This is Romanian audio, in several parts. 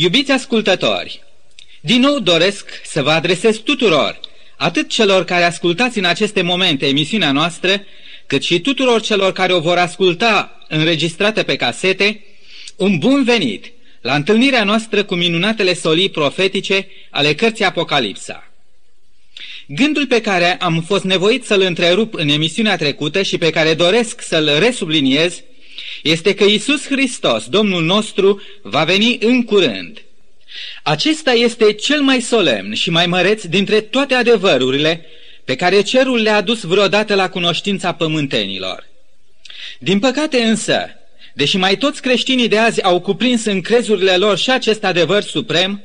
Iubiți ascultători, din nou doresc să vă adresez tuturor, atât celor care ascultați în aceste momente emisiunea noastră, cât și tuturor celor care o vor asculta înregistrate pe casete, un bun venit la întâlnirea noastră cu minunatele solii profetice ale cărții Apocalipsa. Gândul pe care am fost nevoit să-l întrerup în emisiunea trecută și pe care doresc să-l resubliniez este că Isus Hristos, Domnul nostru, va veni în curând. Acesta este cel mai solemn și mai măreț dintre toate adevărurile pe care cerul le-a dus vreodată la cunoștința pământenilor. Din păcate însă, deși mai toți creștinii de azi au cuprins în crezurile lor și acest adevăr suprem,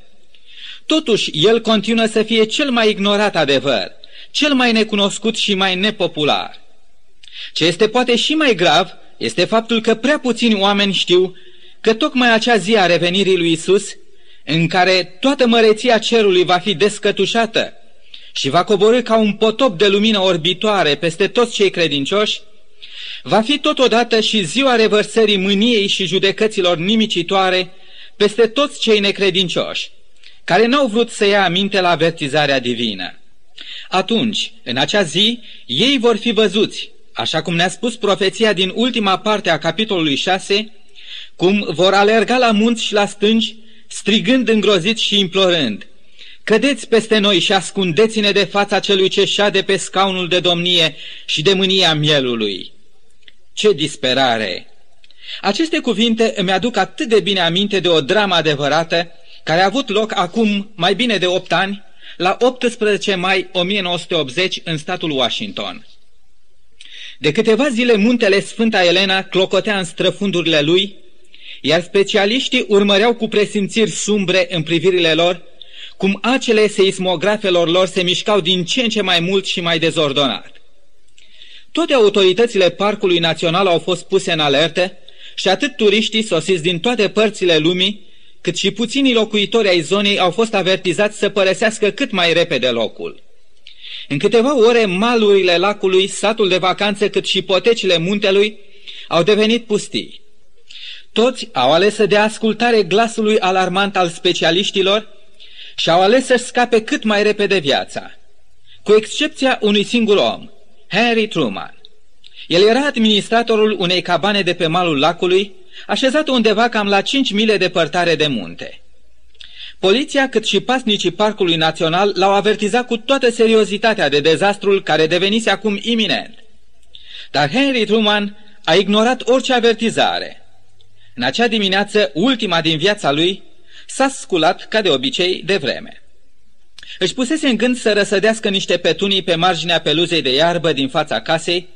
totuși el continuă să fie cel mai ignorat adevăr, cel mai necunoscut și mai nepopular. Ce este poate și mai grav este faptul că prea puțini oameni știu că tocmai acea zi a revenirii lui Isus, în care toată măreția cerului va fi descătușată și va coborâ ca un potop de lumină orbitoare peste toți cei credincioși, va fi totodată și ziua revărsării mâniei și judecăților nimicitoare peste toți cei necredincioși, care n-au vrut să ia aminte la avertizarea divină. Atunci, în acea zi, ei vor fi văzuți, așa cum ne-a spus profeția din ultima parte a capitolului 6, cum vor alerga la munți și la stângi, strigând îngrozit și implorând, Cădeți peste noi și ascundeți-ne de fața celui ce șade pe scaunul de domnie și de mânia mielului. Ce disperare! Aceste cuvinte îmi aduc atât de bine aminte de o dramă adevărată care a avut loc acum mai bine de 8 ani, la 18 mai 1980 în statul Washington. De câteva zile muntele Sfânta Elena clocotea în străfundurile lui, iar specialiștii urmăreau cu presimțiri sumbre în privirile lor cum acele seismografelor lor se mișcau din ce în ce mai mult și mai dezordonat. Toate autoritățile Parcului Național au fost puse în alertă și atât turiștii sosiți din toate părțile lumii, cât și puținii locuitori ai zonei au fost avertizați să părăsească cât mai repede locul. În câteva ore, malurile lacului, satul de vacanțe, cât și potecile muntelui au devenit pustii. Toți au ales să dea ascultare glasului alarmant al specialiștilor și au ales să scape cât mai repede viața, cu excepția unui singur om, Henry Truman. El era administratorul unei cabane de pe malul lacului, așezat undeva cam la 5 mile departare de munte. Poliția cât și pasnicii Parcului Național l-au avertizat cu toată seriozitatea de dezastrul care devenise acum iminent. Dar Henry Truman a ignorat orice avertizare. În acea dimineață, ultima din viața lui, s-a sculat, ca de obicei, de vreme. Își pusese în gând să răsădească niște petunii pe marginea peluzei de iarbă din fața casei,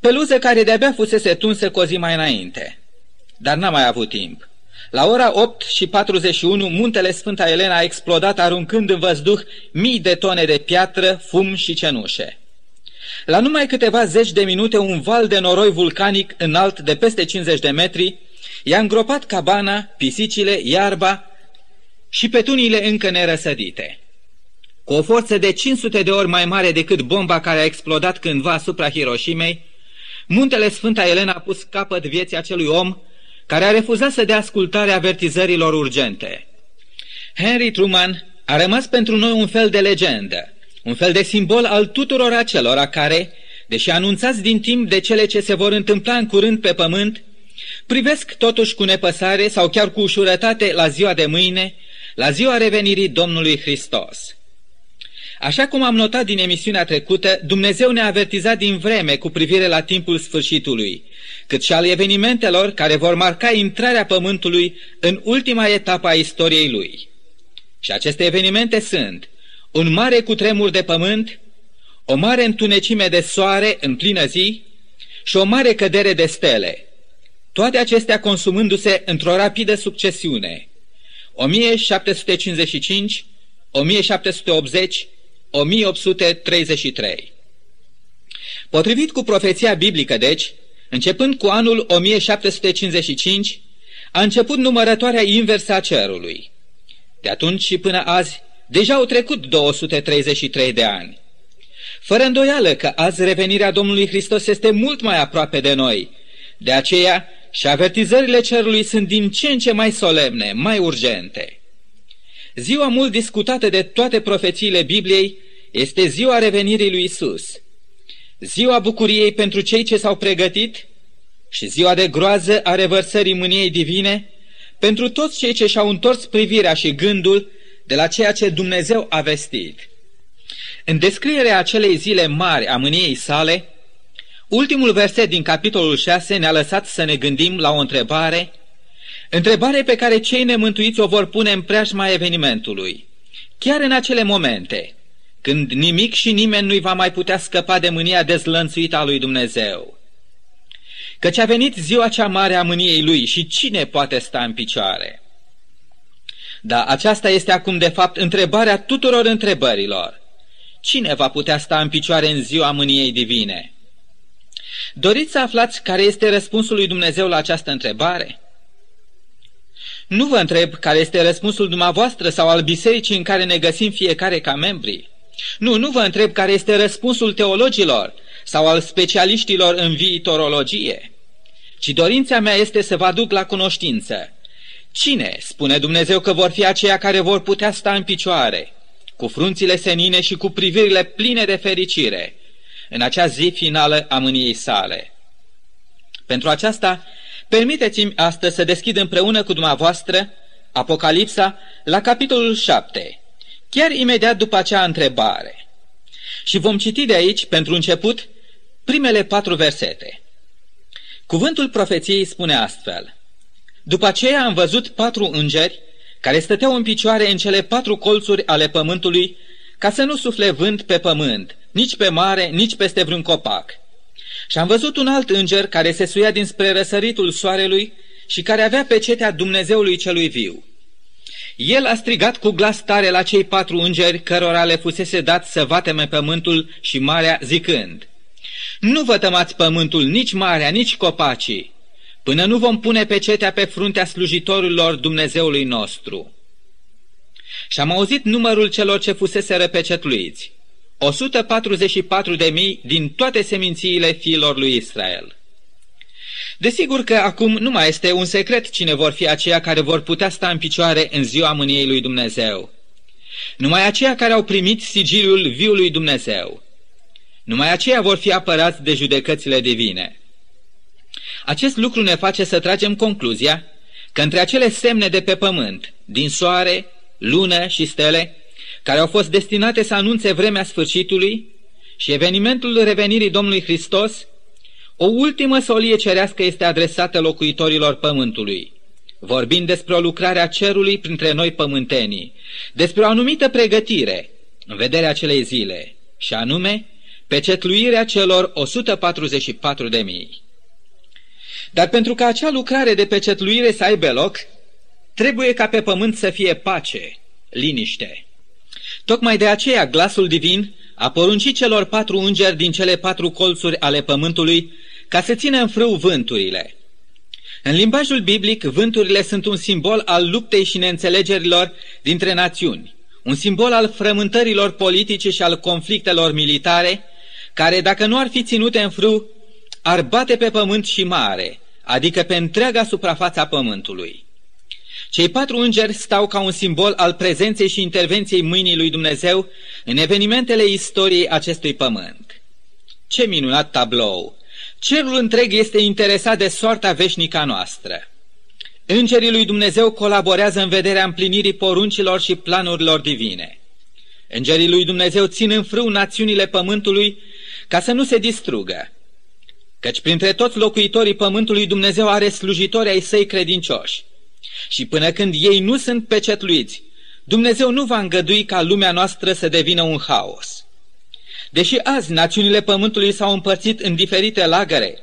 peluză care de-abia fusese tunsă cu o zi mai înainte. Dar n-a mai avut timp. La ora 8 și 41, muntele Sfânta Elena a explodat aruncând în văzduh mii de tone de piatră, fum și cenușe. La numai câteva zeci de minute, un val de noroi vulcanic înalt de peste 50 de metri I-a îngropat cabana, pisicile, iarba și petuniile încă nerăsădite. Cu o forță de 500 de ori mai mare decât bomba care a explodat cândva asupra Hiroshimei, muntele Sfânta Elena a pus capăt vieții acelui om care a refuzat să dea ascultare avertizărilor urgente. Henry Truman a rămas pentru noi un fel de legendă, un fel de simbol al tuturor acelora care, deși anunțați din timp de cele ce se vor întâmpla în curând pe pământ, Privesc totuși cu nepăsare sau chiar cu ușurătate la ziua de mâine, la ziua revenirii Domnului Hristos. Așa cum am notat din emisiunea trecută, Dumnezeu ne-a avertizat din vreme cu privire la timpul sfârșitului, cât și al evenimentelor care vor marca intrarea Pământului în ultima etapă a istoriei lui. Și aceste evenimente sunt un mare cutremur de pământ, o mare întunecime de soare în plină zi și o mare cădere de stele, toate acestea consumându-se într-o rapidă succesiune. 1755, 1780, 1833. Potrivit cu profeția biblică, deci, începând cu anul 1755, a început numărătoarea inversă a cerului. De atunci și până azi, deja au trecut 233 de ani. Fără îndoială că azi revenirea Domnului Hristos este mult mai aproape de noi, de aceea și avertizările cerului sunt din ce în ce mai solemne, mai urgente. Ziua mult discutată de toate profețiile Bibliei este ziua revenirii lui Isus. Ziua bucuriei pentru cei ce s-au pregătit și ziua de groază a revărsării mâniei divine pentru toți cei ce și-au întors privirea și gândul de la ceea ce Dumnezeu a vestit. În descrierea acelei zile mari a mâniei sale, ultimul verset din capitolul 6 ne-a lăsat să ne gândim la o întrebare, întrebare pe care cei nemântuiți o vor pune în preajma evenimentului, chiar în acele momente, când nimic și nimeni nu-i va mai putea scăpa de mânia dezlănțuită a lui Dumnezeu. Căci a venit ziua cea mare a mâniei lui și cine poate sta în picioare? Da, aceasta este acum de fapt întrebarea tuturor întrebărilor. Cine va putea sta în picioare în ziua mâniei divine? Doriți să aflați care este răspunsul lui Dumnezeu la această întrebare? Nu vă întreb care este răspunsul dumneavoastră sau al bisericii în care ne găsim fiecare ca membri. Nu, nu vă întreb care este răspunsul teologilor sau al specialiștilor în viitorologie, ci dorința mea este să vă aduc la cunoștință. Cine spune Dumnezeu că vor fi aceia care vor putea sta în picioare, cu frunțile senine și cu privirile pline de fericire, în acea zi finală a mâniei sale? Pentru aceasta, permiteți-mi astăzi să deschid împreună cu dumneavoastră Apocalipsa la capitolul 7, chiar imediat după acea întrebare. Și vom citi de aici, pentru început, primele patru versete. Cuvântul profeției spune astfel. După aceea am văzut patru îngeri care stăteau în picioare în cele patru colțuri ale pământului ca să nu sufle vânt pe pământ, nici pe mare, nici peste vreun copac. Și am văzut un alt înger care se suia dinspre răsăritul soarelui și care avea pecetea Dumnezeului celui viu. El a strigat cu glas tare la cei patru îngeri cărora le fusese dat să vateme pământul și marea, zicând, Nu vă tămați pământul, nici marea, nici copacii, până nu vom pune pecetea pe fruntea slujitorilor Dumnezeului nostru. Și am auzit numărul celor ce fusese răpecetluiți, 144 de mii din toate semințiile fiilor lui Israel. Desigur că acum nu mai este un secret cine vor fi aceia care vor putea sta în picioare în ziua mâniei lui Dumnezeu. Numai aceia care au primit sigiliul viului Dumnezeu. Numai aceia vor fi apărați de judecățile divine. Acest lucru ne face să tragem concluzia că între acele semne de pe pământ, din soare, lună și stele, care au fost destinate să anunțe vremea sfârșitului și evenimentul revenirii Domnului Hristos, o ultimă solie cerească este adresată locuitorilor pământului, vorbind despre o lucrare a cerului printre noi pământenii, despre o anumită pregătire în vederea acelei zile, și anume pecetluirea celor 144 de mii. Dar pentru ca acea lucrare de pecetluire să aibă loc, trebuie ca pe pământ să fie pace, liniște. Tocmai de aceea glasul divin a poruncit celor patru îngeri din cele patru colțuri ale pământului ca să țină în frâu vânturile. În limbajul biblic, vânturile sunt un simbol al luptei și neînțelegerilor dintre națiuni, un simbol al frământărilor politice și al conflictelor militare, care, dacă nu ar fi ținute în frâu, ar bate pe pământ și mare, adică pe întreaga suprafața pământului. Cei patru îngeri stau ca un simbol al prezenței și intervenției mâinii lui Dumnezeu în evenimentele istoriei acestui pământ. Ce minunat tablou! Cerul întreg este interesat de soarta veșnică a noastră. Îngerii lui Dumnezeu colaborează în vederea împlinirii poruncilor și planurilor divine. Îngerii lui Dumnezeu țin în frâu națiunile pământului ca să nu se distrugă. Căci printre toți locuitorii pământului Dumnezeu are slujitori ai săi credincioși. Și până când ei nu sunt pecetluiți, Dumnezeu nu va îngădui ca lumea noastră să devină un haos. Deși azi națiunile pământului s-au împărțit în diferite lagăre,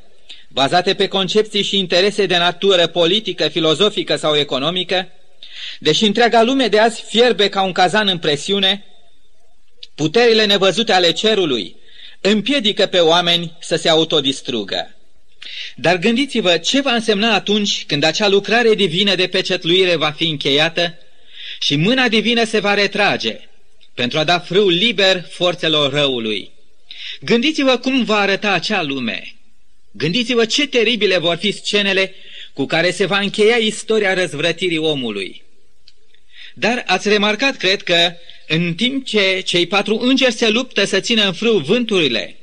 bazate pe concepții și interese de natură politică, filozofică sau economică, deși întreaga lume de azi fierbe ca un cazan în presiune, puterile nevăzute ale cerului împiedică pe oameni să se autodistrugă. Dar gândiți-vă ce va însemna atunci când acea lucrare divină de pecetluire va fi încheiată și mâna divină se va retrage pentru a da frâu liber forțelor răului. Gândiți-vă cum va arăta acea lume. Gândiți-vă ce teribile vor fi scenele cu care se va încheia istoria răzvrătirii omului. Dar ați remarcat, cred că, în timp ce cei patru îngeri se luptă să țină în frâu vânturile,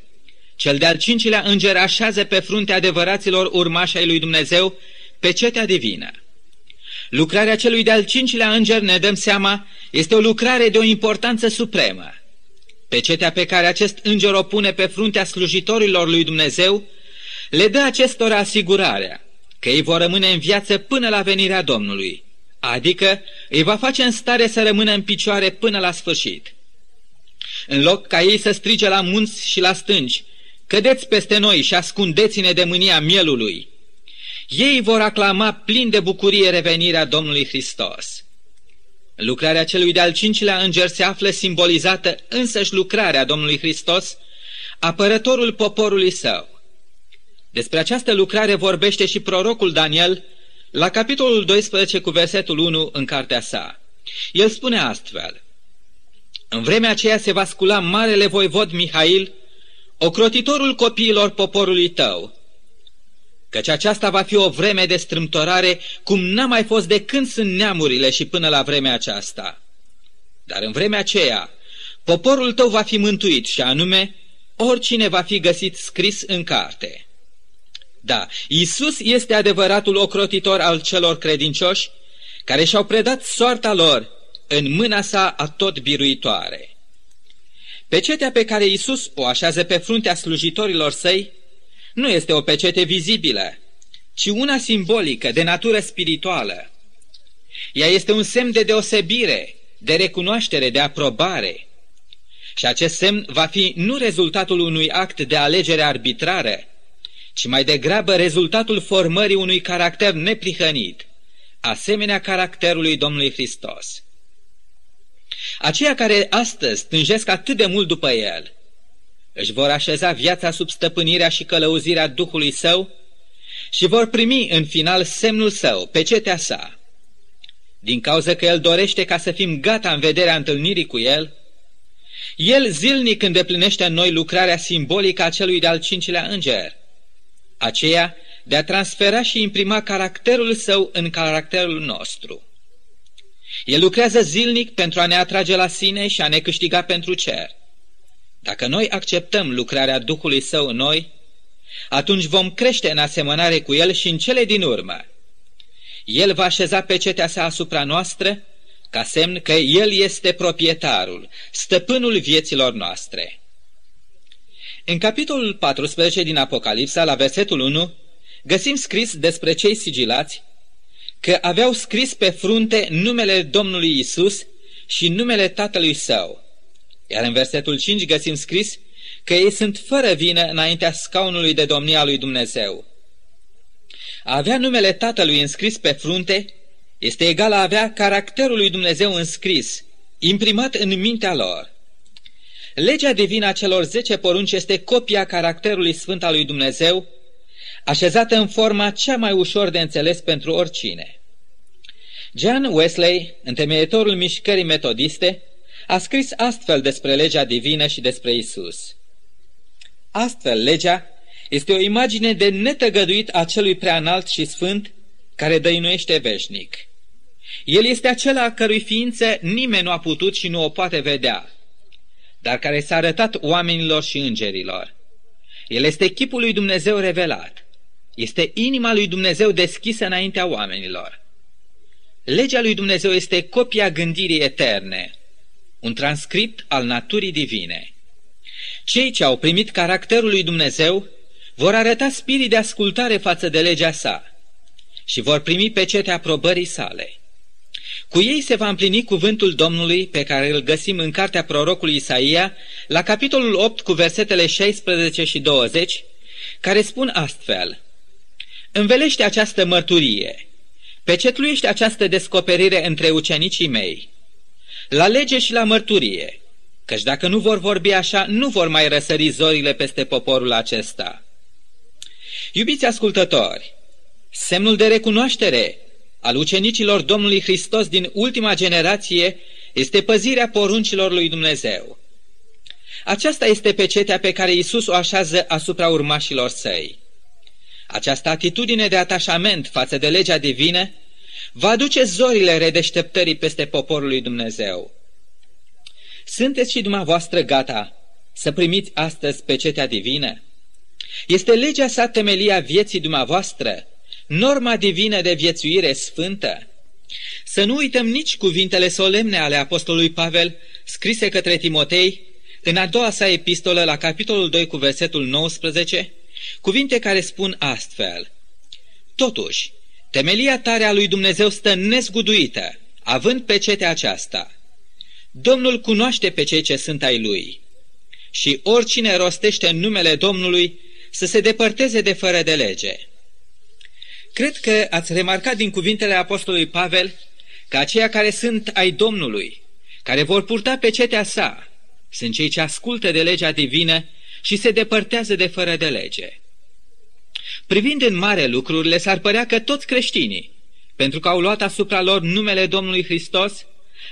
cel de-al cincilea înger așează pe frunte adevăraților urmași ai lui Dumnezeu pe cetea divină. Lucrarea celui de-al cincilea înger, ne dăm seama, este o lucrare de o importanță supremă. Pecetea pe care acest înger o pune pe fruntea slujitorilor lui Dumnezeu le dă acestora asigurarea că ei vor rămâne în viață până la venirea Domnului, adică îi va face în stare să rămână în picioare până la sfârșit. În loc ca ei să strige la munți și la stânci, cădeți peste noi și ascundeți-ne de mânia mielului. Ei vor aclama plin de bucurie revenirea Domnului Hristos. Lucrarea celui de-al cincilea înger se află simbolizată însăși lucrarea Domnului Hristos, apărătorul poporului său. Despre această lucrare vorbește și prorocul Daniel la capitolul 12 cu versetul 1 în cartea sa. El spune astfel, În vremea aceea se va scula marele voivod Mihail, ocrotitorul copiilor poporului tău, căci aceasta va fi o vreme de strâmtorare cum n-a mai fost de când sunt neamurile și până la vremea aceasta. Dar în vremea aceea, poporul tău va fi mântuit și anume, oricine va fi găsit scris în carte. Da, Isus este adevăratul ocrotitor al celor credincioși care și-au predat soarta lor în mâna sa a tot biruitoare. Pecetea pe care Isus o așează pe fruntea slujitorilor săi nu este o pecete vizibilă, ci una simbolică, de natură spirituală. Ea este un semn de deosebire, de recunoaștere, de aprobare. Și acest semn va fi nu rezultatul unui act de alegere arbitrară, ci mai degrabă rezultatul formării unui caracter neprihănit, asemenea caracterului Domnului Hristos. Aceia care astăzi stânjesc atât de mult după El, își vor așeza viața sub stăpânirea și călăuzirea Duhului Său și vor primi în final semnul Său, pecetea sa. Din cauza că El dorește ca să fim gata în vederea întâlnirii cu El, El zilnic îndeplinește în noi lucrarea simbolică a celui de-al cincilea înger, aceea de a transfera și imprima caracterul Său în caracterul nostru. El lucrează zilnic pentru a ne atrage la sine și a ne câștiga pentru cer. Dacă noi acceptăm lucrarea Duhului Său în noi, atunci vom crește în asemănare cu El și în cele din urmă. El va așeza pecetea sa asupra noastră, ca semn că El este proprietarul, stăpânul vieților noastre. În capitolul 14 din Apocalipsa, la versetul 1, găsim scris despre cei sigilați că aveau scris pe frunte numele Domnului Isus și numele Tatălui Său. Iar în versetul 5 găsim scris că ei sunt fără vină înaintea scaunului de domnia lui Dumnezeu. A avea numele Tatălui înscris pe frunte este egal a avea caracterul lui Dumnezeu înscris, imprimat în mintea lor. Legea divină a celor zece porunci este copia caracterului sfânt al lui Dumnezeu, așezată în forma cea mai ușor de înțeles pentru oricine. John Wesley, întemeietorul mișcării metodiste, a scris astfel despre legea divină și despre Isus. Astfel, legea este o imagine de netăgăduit a celui preanalt și sfânt care dăinuiește veșnic. El este acela a cărui ființă nimeni nu a putut și nu o poate vedea, dar care s-a arătat oamenilor și îngerilor. El este chipul lui Dumnezeu revelat. Este inima lui Dumnezeu deschisă înaintea oamenilor. Legea lui Dumnezeu este copia gândirii eterne, un transcript al naturii divine. Cei ce au primit caracterul lui Dumnezeu vor arăta spirit de ascultare față de legea sa și vor primi pecetea aprobării sale. Cu ei se va împlini cuvântul Domnului pe care îl găsim în cartea prorocului Isaia, la capitolul 8 cu versetele 16 și 20, care spun astfel Învelește această mărturie, pecetluiește această descoperire între ucenicii mei, la lege și la mărturie, căci dacă nu vor vorbi așa, nu vor mai răsări zorile peste poporul acesta. Iubiți ascultători, semnul de recunoaștere al ucenicilor Domnului Hristos din ultima generație este păzirea poruncilor lui Dumnezeu. Aceasta este pecetea pe care Isus o așează asupra urmașilor săi. Această atitudine de atașament față de legea divină va duce zorile redeșteptării peste poporul lui Dumnezeu. Sunteți și dumneavoastră gata să primiți astăzi pecetea divină? Este legea sa temelia vieții dumneavoastră, norma divină de viețuire sfântă. Să nu uităm nici cuvintele solemne ale Apostolului Pavel, scrise către Timotei, în a doua sa epistolă, la capitolul 2 cu versetul 19, cuvinte care spun astfel, Totuși, temelia tare a lui Dumnezeu stă nezguduită, având pecetea aceasta. Domnul cunoaște pe cei ce sunt ai lui și oricine rostește în numele Domnului să se depărteze de fără de lege. Cred că ați remarcat din cuvintele Apostolului Pavel că aceia care sunt ai Domnului, care vor purta pe cetea sa, sunt cei ce ascultă de legea divină și se depărtează de fără de lege. Privind în mare lucrurile, s-ar părea că toți creștinii, pentru că au luat asupra lor numele Domnului Hristos,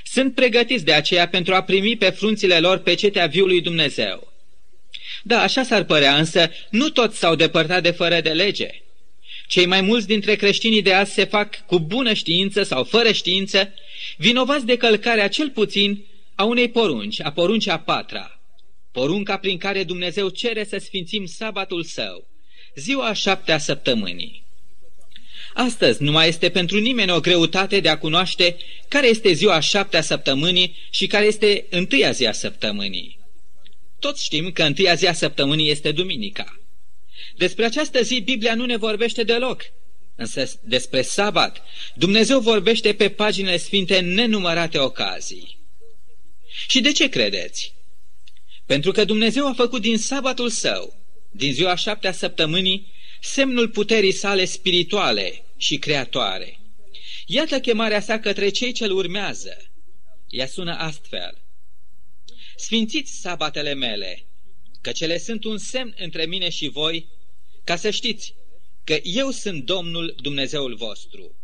sunt pregătiți de aceea pentru a primi pe frunțile lor pe cetea viului Dumnezeu. Da, așa s-ar părea, însă nu toți s-au depărtat de fără de lege. Cei mai mulți dintre creștinii de azi se fac cu bună știință sau fără știință, vinovați de călcarea cel puțin a unei porunci, a poruncii a patra, porunca prin care Dumnezeu cere să sfințim sabatul său, ziua a șaptea săptămânii. Astăzi nu mai este pentru nimeni o greutate de a cunoaște care este ziua a șaptea săptămânii și care este întâia zi a săptămânii. Toți știm că întâia zi a săptămânii este duminica. Despre această zi Biblia nu ne vorbește deloc, însă despre sabat Dumnezeu vorbește pe paginile sfinte în nenumărate ocazii. Și de ce credeți? Pentru că Dumnezeu a făcut din sabatul său, din ziua șaptea săptămânii, semnul puterii sale spirituale și creatoare. Iată chemarea sa către cei ce-l urmează. Ea sună astfel. Sfințiți sabatele mele, că cele sunt un semn între mine și voi, ca să știți că eu sunt Domnul Dumnezeul vostru.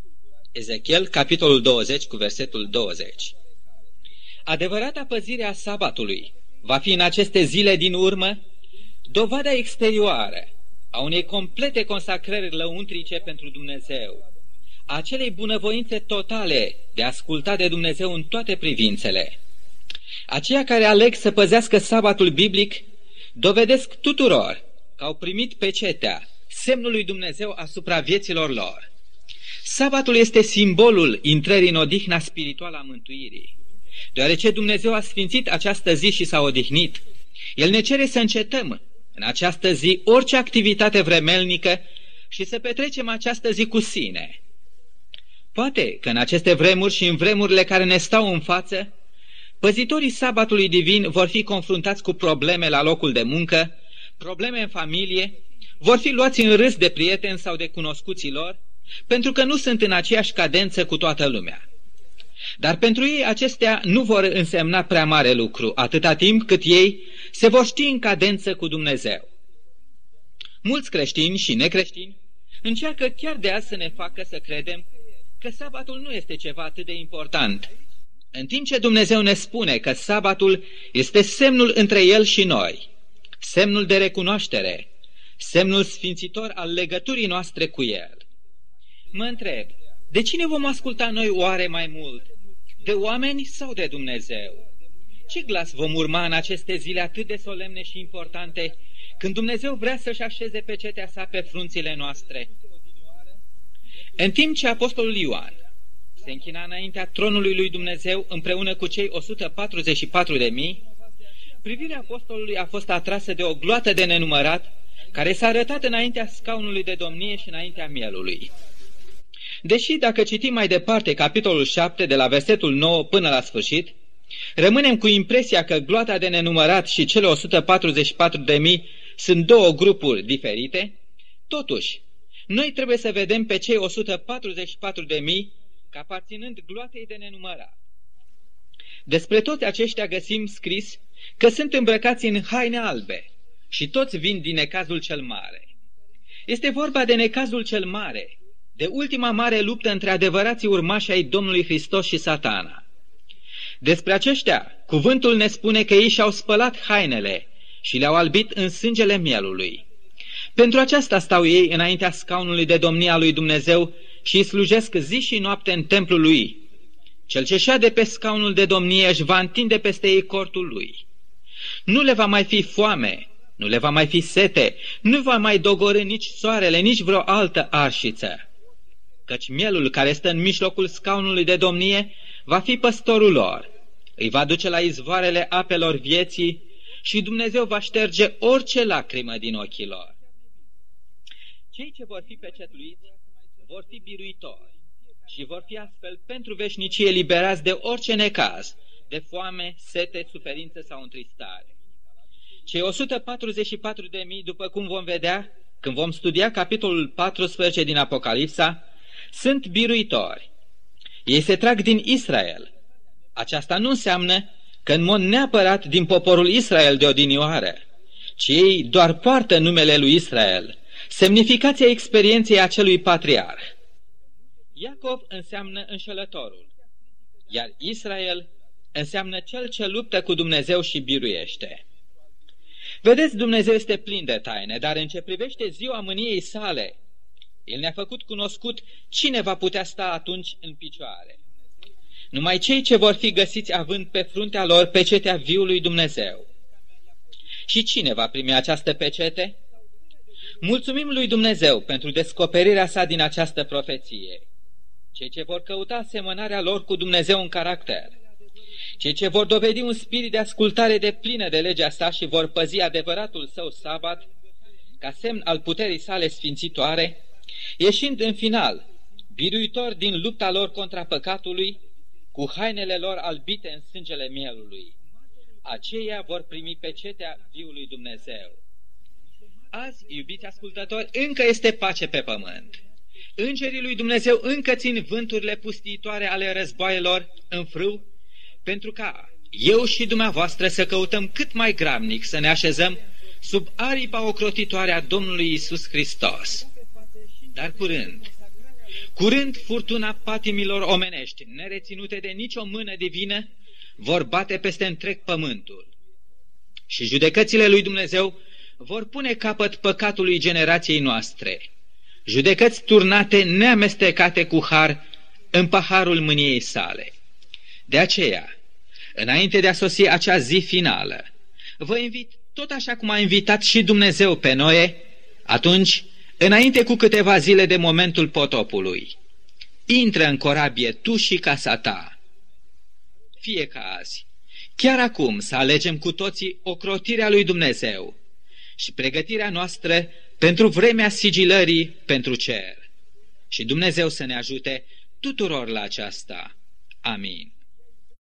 Ezechiel, capitolul 20, cu versetul 20. Adevărata păzire a sabatului va fi în aceste zile din urmă dovada exterioară a unei complete consacrări lăuntrice pentru Dumnezeu, a acelei bunăvoințe totale de a asculta de Dumnezeu în toate privințele. Aceia care aleg să păzească sabatul biblic dovedesc tuturor că au primit pecetea, semnul lui Dumnezeu asupra vieților lor. Sabatul este simbolul intrării în odihna spirituală a mântuirii. Deoarece Dumnezeu a sfințit această zi și s-a odihnit, El ne cere să încetăm în această zi orice activitate vremelnică și să petrecem această zi cu sine. Poate că în aceste vremuri și în vremurile care ne stau în față, păzitorii sabatului divin vor fi confruntați cu probleme la locul de muncă, probleme în familie, vor fi luați în râs de prieteni sau de cunoscuții lor, pentru că nu sunt în aceeași cadență cu toată lumea. Dar pentru ei acestea nu vor însemna prea mare lucru, atâta timp cât ei se vor ști în cadență cu Dumnezeu. Mulți creștini și necreștini încearcă chiar de azi să ne facă să credem că sabatul nu este ceva atât de important. În timp ce Dumnezeu ne spune că sabatul este semnul între El și noi, semnul de recunoaștere, semnul sfințitor al legăturii noastre cu El. Mă întreb, de cine vom asculta noi oare mai mult? De oameni sau de Dumnezeu? Ce glas vom urma în aceste zile atât de solemne și importante, când Dumnezeu vrea să-și așeze pe cetea sa pe frunțile noastre? În timp ce Apostolul Ioan se închina înaintea tronului lui Dumnezeu împreună cu cei 144 de mii, privirea apostolului a fost atrasă de o gloată de nenumărat, care s-a arătat înaintea scaunului de domnie și înaintea mielului. Deși dacă citim mai departe capitolul 7 de la versetul 9 până la sfârșit, rămânem cu impresia că gloata de nenumărat și cele 144 de mii sunt două grupuri diferite, totuși, noi trebuie să vedem pe cei 144 de mii ca aparținând gloatei de nenumărat. Despre toți aceștia găsim scris că sunt îmbrăcați în haine albe și toți vin din necazul cel mare. Este vorba de necazul cel mare, de ultima mare luptă între adevărații urmași ai Domnului Hristos și satana. Despre aceștia, cuvântul ne spune că ei și-au spălat hainele și le-au albit în sângele mielului. Pentru aceasta stau ei înaintea scaunului de domnia lui Dumnezeu și îi slujesc zi și noapte în templul lui. Cel ce șade pe scaunul de domnie își va întinde peste ei cortul lui. Nu le va mai fi foame, nu le va mai fi sete, nu va mai dogorâ nici soarele, nici vreo altă arșiță. Căci mielul care stă în mijlocul scaunului de domnie va fi păstorul lor, îi va duce la izvoarele apelor vieții și Dumnezeu va șterge orice lacrimă din ochii lor. Cei ce vor fi pecetluiți vor fi biruitori și vor fi astfel pentru veșnicie eliberați de orice necaz, de foame, sete, suferință sau întristare. Cei 144 de mii, după cum vom vedea, când vom studia capitolul 14 din Apocalipsa, sunt biruitori. Ei se trag din Israel. Aceasta nu înseamnă că în mod neapărat din poporul Israel de odinioară, ci ei doar poartă numele lui Israel, semnificația experienței acelui patriarh. Iacov înseamnă înșelătorul, iar Israel înseamnă cel ce luptă cu Dumnezeu și biruiește. Vedeți, Dumnezeu este plin de taine, dar în ce privește ziua mâniei sale, El ne-a făcut cunoscut cine va putea sta atunci în picioare. Numai cei ce vor fi găsiți având pe fruntea lor pecetea viului Dumnezeu. Și cine va primi această pecete? Mulțumim lui Dumnezeu pentru descoperirea sa din această profeție. Cei ce vor căuta asemănarea lor cu Dumnezeu în caracter, cei ce vor dovedi un spirit de ascultare de plină de legea sa și vor păzi adevăratul său sabat, ca semn al puterii sale sfințitoare, ieșind în final, biruitor din lupta lor contra păcatului, cu hainele lor albite în sângele mielului. Aceia vor primi pecetea viului Dumnezeu. Azi, iubiți ascultători, încă este pace pe pământ. Îngerii lui Dumnezeu încă țin vânturile pustiitoare ale războaielor în frâu, pentru ca eu și dumneavoastră să căutăm cât mai gramnic să ne așezăm sub aripa ocrotitoare a Domnului Isus Hristos. Dar curând, curând furtuna patimilor omenești, nereținute de nicio mână divină, vor bate peste întreg pământul. Și judecățile lui Dumnezeu vor pune capăt păcatului generației noastre. Judecăți turnate neamestecate cu har în paharul mâniei sale. De aceea, înainte de a sosi acea zi finală, vă invit, tot așa cum a invitat și Dumnezeu pe noi, atunci, înainte cu câteva zile de momentul potopului, intră în corabie tu și casa ta. Fie ca azi, chiar acum să alegem cu toții ocrotirea lui Dumnezeu, și pregătirea noastră pentru vremea sigilării pentru cer. Și Dumnezeu să ne ajute tuturor la aceasta. Amin.